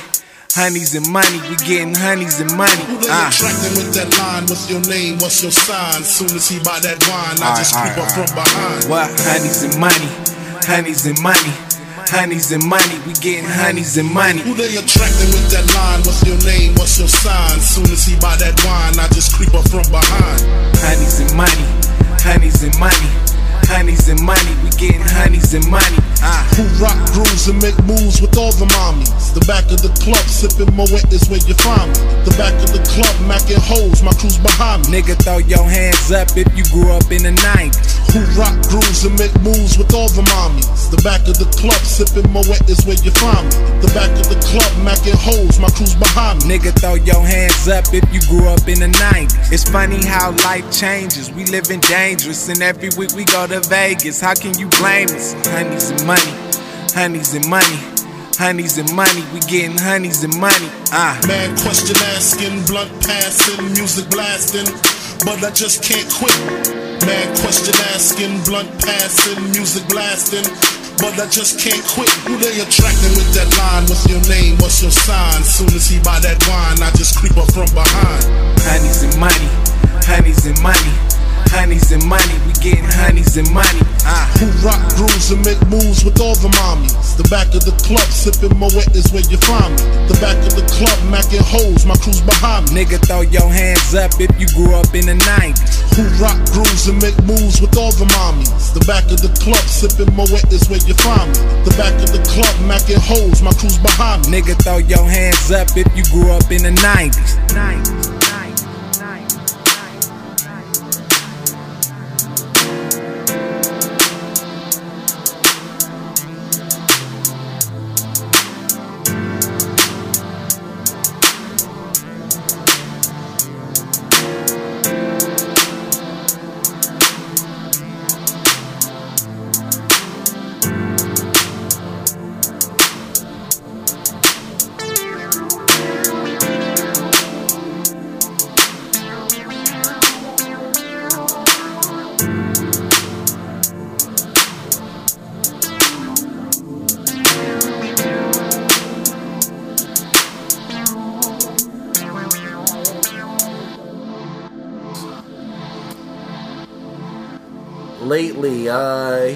Honeys and money. We getting honeys and money. They Uh. attracting with that line? What's your name? What's your sign? Soon as he buy that wine, I just creep up from behind. What? Honeys and money. Honeys and money. Honeys and money. We getting honeys and money. Who they attracting with that line? What's your name? What's your sign? Soon as he buy that wine, I just creep up from behind. Honeys and money. Honeys and money. Honeys and money. We getting honeys and money. Ah. Who rock grooves and make moves with all the mommies? The back of the club, sipping Moet is where you find me. The back of the club, macking hoes, my crew's behind me. Nigga, throw your hands up if you grew up in the 90s. Who rock grooves and make moves with all the mommies? The back of the club, sipping Moet is where you find me. The back of the club, macking hoes, my crew's behind me. Nigga, throw your hands up if you grew up in the 90s. It's funny how life changes. We living dangerous, and every week we go to Vegas. How can you blame us? Honeys and money. Honeys and money. Honeys and money. We getting honeys and money. Ah. Man, question asking, blunt passing, music blasting, but I just can't quit. Man, question asking, blunt passing, music blasting, but I just can't quit. Who they attracting with that line? What's your name? What's your sign? Soon as he buy that wine, I just creep up from behind. Honeys and money. Honeys and money. Honeys and money. We getting honeys and money. Ah. Who rock grooves and make moves with all the mommies? The back of the club, sipping Moet is where you find me. The back of the club, macking hoes, my crew's behind me. Nigga, throw your hands up if you grew up in the 90s. Who rock grooves and make moves with all the mommies? The back of the club, sipping Moet is where you find me. The back of the club, macking hoes, my crew's behind me. Nigga, throw your hands up if you grew up in the 90s. 90s.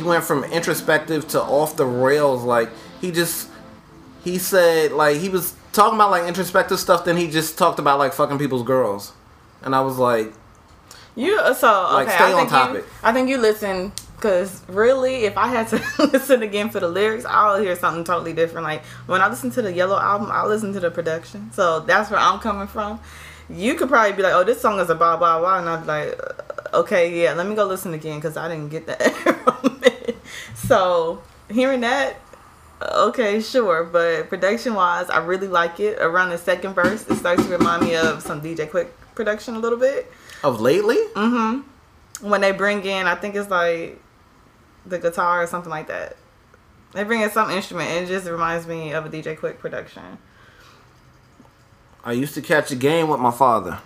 Went from introspective to off the rails. Like he just he said like he was talking about like introspective stuff. Then he just talked about like fucking people's girls, and I was like, You uh, so okay. Like, stay I on think topic. You, I think you listen because really, if I had to listen again for the lyrics, I'll hear something totally different. Like when I listen to the Yellow album, I listen to the production. So that's where I'm coming from. You could probably be like, "Oh, this song is a blah blah blah," and I'd be like, uh, "Okay, yeah, let me go listen again because I didn't get that from it." So hearing that, okay, sure. But production wise, I really like it. Around the second verse, it starts to remind me of some DJ Quik production a little bit. Of lately? Mm-hmm. When they bring in, I think it's like the guitar or something like that. They bring in some instrument, and it just reminds me of a DJ Quik production. I used to catch a game with my father.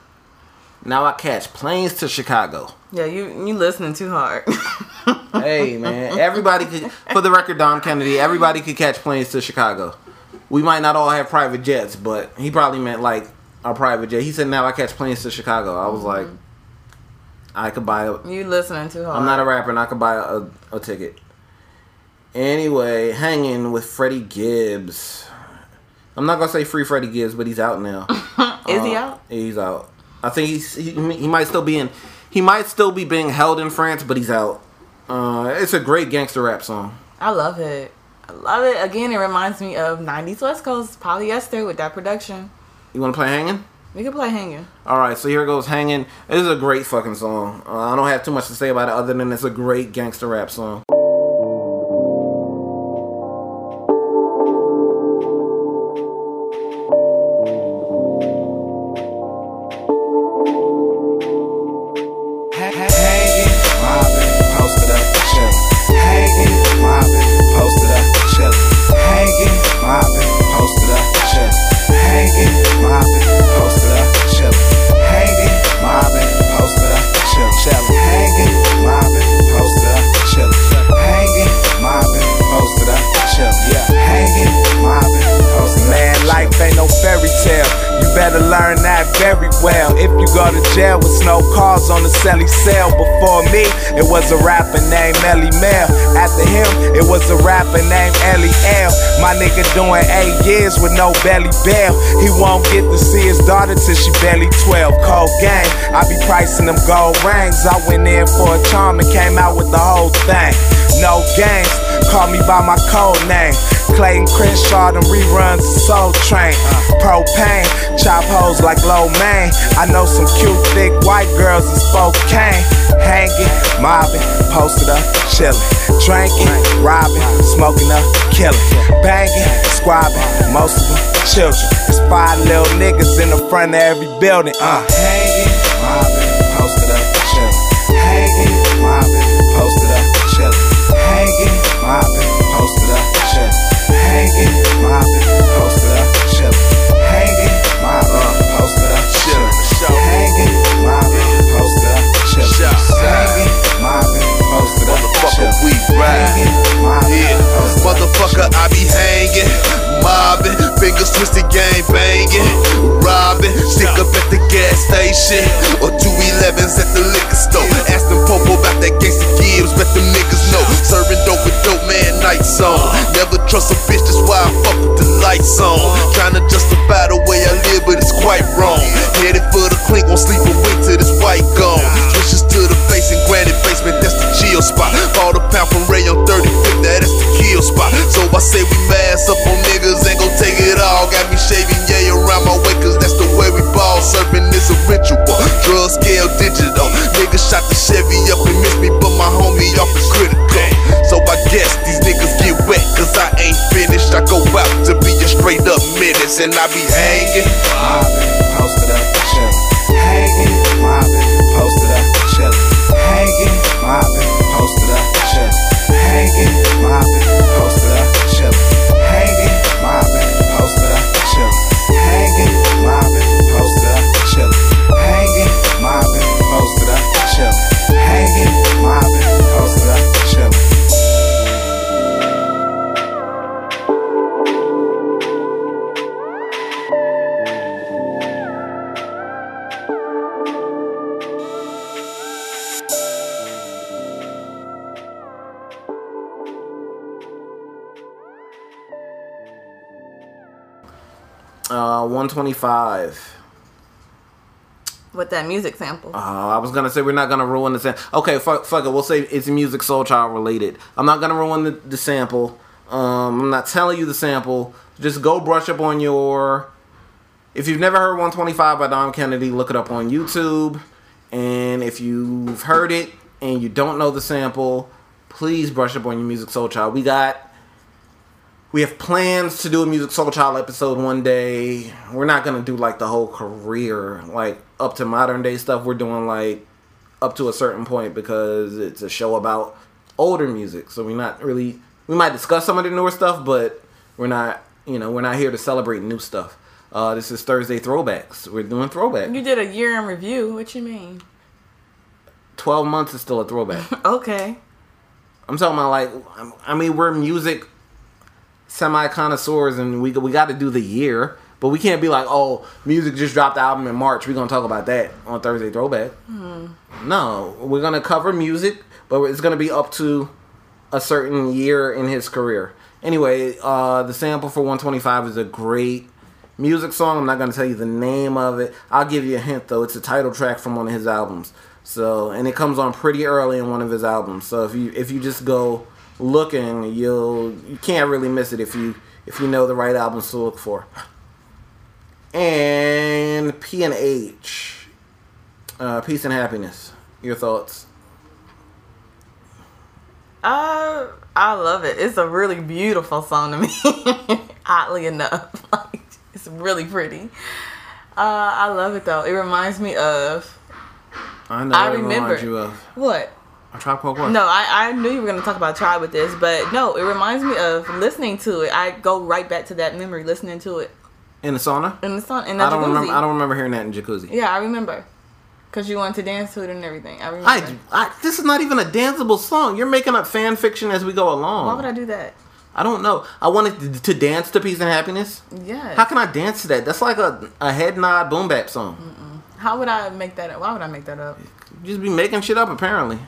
Now I catch planes to Chicago. Yeah, you you listening too hard. hey man, everybody could. For the record, Dom Kennedy, everybody could catch planes to Chicago. We might not all have private jets, but he probably meant like a private jet. He said, "Now I catch planes to Chicago." I was like, I could buy a. you listening too hard. I'm not a rapper, and I could buy a, a ticket. Anyway, hanging with Freddie Gibbs. I'm not gonna say free Freddie Gibbs, but he's out now. Is he Uh, out? He's out. I think he's he, he might still be in. He might still be being held in France, but he's out. Uh, it's a great gangster rap song. I love it. I love it. Again, it reminds me of '90s West Coast polyester with that production. You want to play hanging? We can play hanging. All right, so here goes hanging. This is a great fucking song. Uh, I don't have too much to say about it other than it's a great gangster rap song. Better learn that very well. If you go to jail with no cars on the celly cell. Before me, it was a rapper named Ellie Mel. After him, it was a rapper named Ellie L. My nigga doing eight years with no belly bell. He won't get to see his daughter till she barely 12. Cold game. I be pricing them gold rings. I went in for a charm and came out with the whole thing. No games. Call me by my code name. Clayton Crenshaw, them reruns of Soul Train. Propane, chop hoes like low main. I know some cute, thick white girls in Spokane. Hanging, mobbing, posted up, chilling. Drinking, robbing, smoking up, killing. Banging, squabbing, most of them children. There's five little niggas in the front of every building. Uh, ride. Yeah, motherfucker, I be hanging, mobbing, fingers twisted, gang banging, robbing, stick up at the gas station, or 211s at the liquor store. Ask them Popo about that gangsta Gibbs, bet them niggas know. Serving dope with dope man nights on. Never trust a bitch, that's why I fuck with the lights on. Trying to justify the way I live, but it's quite wrong. Headed for the clink, won't sleep a wink till this white gone. Switches to the face and granted basement, that's the chill spot. Bought a pound from Ray on 35th, that is the kill spot. So I say we mass up on niggas, ain't gon' take it all. Got me shaving yay around my way, cause that's the way we ball. Serving is a ritual, drug scale digital. Niggas shot the Chevy up and missed me, but my homie off is critical. So I guess these niggas get wet, cause I ain't finished. I go out to be a straight up menace, and I be hanging. 125. With that music sample. Oh, I was gonna say we're not gonna ruin the sample. Okay, fuck, fuck it. We'll say it's Musiq Soulchild related. I'm not gonna ruin the, the sample. Um, I'm not telling you the sample. Just go brush up on your. If you've never heard 125 by Dom Kennedy, look it up on YouTube. And if you've heard it and you don't know the sample, please brush up on your Musiq Soulchild. We got we have plans to do a Musiq Soulchild episode one day. We're not gonna do like the whole career like up to modern day stuff. We're doing like up to a certain point because it's a show about older music. So we're not really we might discuss some of the newer stuff but we're not you know we're not here to celebrate new stuff. Uh, this is thursday throwbacks. We're doing throwback. You did a year in review. What you mean? 12 months is still a throwback. Okay. I'm talking about like I mean we're music semi connoisseurs and we we got to do the year, but we can't be like oh Musiq just dropped the album in March. We're gonna talk about that on Thursday Throwback. No, we're gonna cover Musiq, but it's gonna be up to a certain year in his career. Anyway, uh, the sample for 125 is a great Musiq song. I'm not gonna tell you the name of it. I'll give you a hint though. It's a title track from one of his albums. So and it comes on pretty early in one of his albums. So if you if you just go looking, you'll you can't really miss it if you if you know the right albums to look for. And P and H, uh, peace and happiness. Your thoughts? Uh, I love it. It's a really beautiful song to me. Oddly enough, like it's really pretty. Uh, I love it though. It reminds me of I know. I remember. you of what? A Tribe Called Quest. No, I, I knew you were gonna talk about Tribe with this, but no, it reminds me of listening to it. I go right back to that memory listening to it in the sauna. in the sauna. in the I don't jacuzzi. remember. I don't remember hearing that in jacuzzi. Yeah, I remember. Cause you wanted to dance to it and everything. I remember. I, I this is not even a danceable song. You're making up fan fiction as we go along. Why would I do that? I don't know. I wanted to, to dance to Peace and Happiness. Yeah. How can I dance to that? That's like a, a head nod boom bap song. How would I make that up? Why would I make that up? Just be making shit up apparently.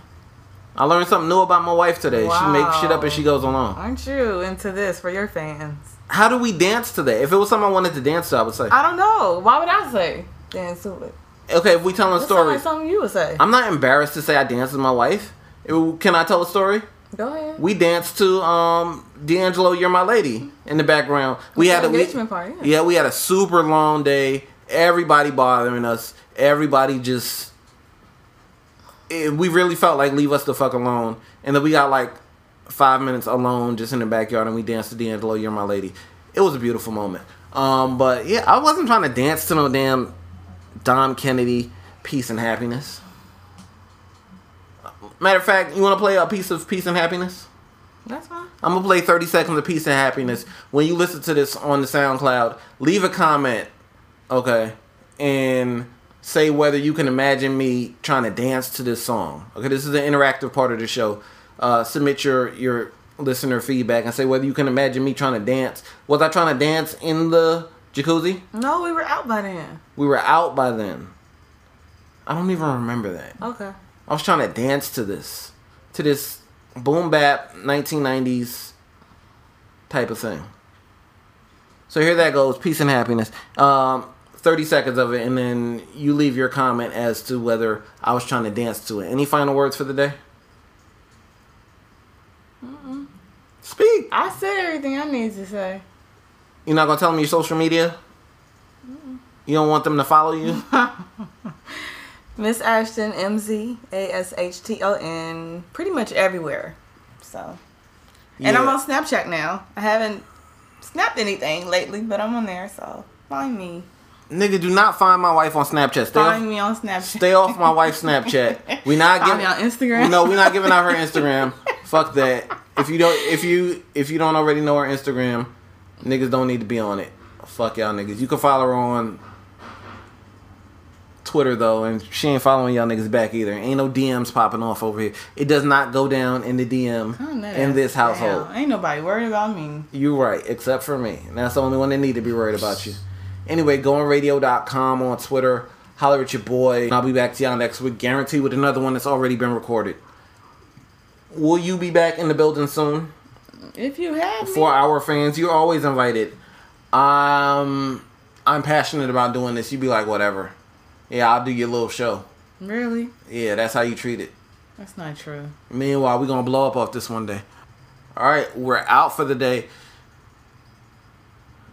I learned something new about my wife today. She makes shit up as she goes along. Aren't you into this for your fans? How do we dance to that? If it was something I wanted to dance to, I would say. I don't know. Why would I say dance to it? Okay, if we telling a story, like something you would say. I'm not embarrassed to say I danced with my wife. It- Can I tell a story? Go ahead. We danced to um D'Angelo, "You're My Lady" in the background. We had a we- engagement party, yeah. yeah, we had a super long day. Everybody bothering us. Everybody just. It- we really felt like leave us the fuck alone, and then we got like five minutes alone just in the backyard, and we danced to D'Angelo, "You're My Lady." It was a beautiful moment. Um, but yeah, I wasn't trying to dance to no damn Dom Kennedy, "Peace and Happiness." Matter of fact, you want to play a piece of "Peace and Happiness"? That's fine. I'm gonna play 30 seconds of peace and happiness. When you listen to this on the SoundCloud, leave a comment, okay, and say whether you can imagine me trying to dance to this song. Okay, this is an interactive part of the show. Uh, submit your your listener feedback and say whether you can imagine me trying to dance. Was I trying to dance in the jacuzzi? No, we were out by then. We were out by then. I don't even remember that. Okay. I was trying to dance to this, to this boom bap 1990s type of thing. So here that goes, peace and happiness. Um, 30 seconds of it, and then you leave your comment as to whether I was trying to dance to it. Any final words for the day? Speak. I said everything I need to say. You're not gonna tell them your social media. You don't want them to follow you. Miss Ashton, M Z A S H T O N, pretty much everywhere. So, and I'm on Snapchat now. I haven't snapped anything lately, but I'm on there. So find me. Nigga, do not find my wife on Snapchat. Stay off, me on Snapchat. stay off my wife's Snapchat. We not giving me on Instagram. No, we're not giving out her Instagram. Fuck that. If you don't, if you if you don't already know her Instagram, niggas don't need to be on it. Fuck y'all niggas. You can follow her on Twitter though, and she ain't following y'all niggas back either. Ain't no DMs popping off over here. It does not go down in the DM in this damn. household. Ain't nobody worried about me. You right, except for me. And that's the only one that need to be worried about you. Anyway, goingradio.com on Twitter. Holler at your boy. I'll be back to y'all next week, guaranteed with another one that's already been recorded. Will you be back in the building soon? If you have me, For our fans, you're always invited. Um, I'm passionate about doing this. You'd be like, whatever. Yeah, I'll do your little show. Really? Yeah, that's how you treat it. That's not true. Meanwhile, we're gonna blow up off this one day. All right, we're out for the day.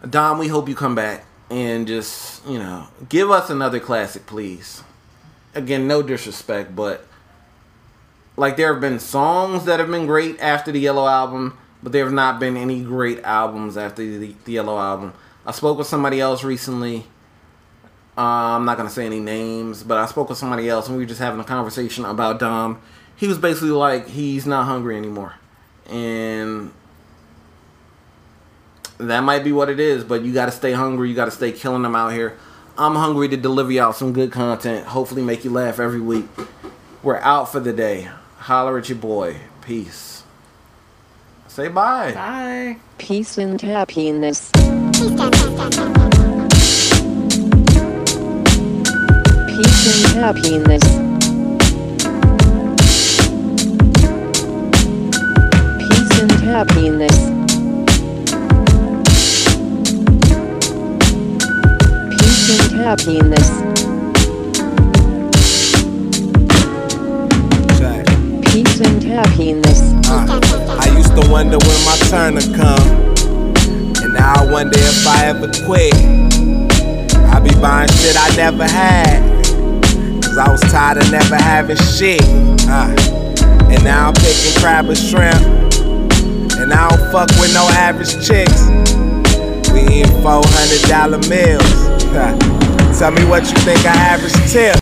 Dom, we hope you come back and just you know give us another classic, please. Again, no disrespect, but like there have been songs that have been great after the Yellow album, but there have not been any great albums after the, the Yellow album. I spoke with somebody else recently. Uh, I'm not gonna say any names, but I spoke with somebody else, and we were just having a conversation about Dom. He was basically like, he's not hungry anymore, and that might be what it is. But you got to stay hungry. You got to stay killing them out here. I'm hungry to deliver y'all some good content. Hopefully, make you laugh every week. We're out for the day. Holler at your boy. Peace. Say bye. Bye. Peace and happiness. Peace and happiness. Peace and happiness. Peace and happiness. Peace and happiness. Uh, I used to wonder when my turn to come. And now I wonder if I ever quit. I be buying shit I never had. Cause I was tired of never having shit. Uh, and now I'm picking crab and shrimp. And I don't fuck with no average chicks. We eat $400 meals. Tell me what you think I average tip.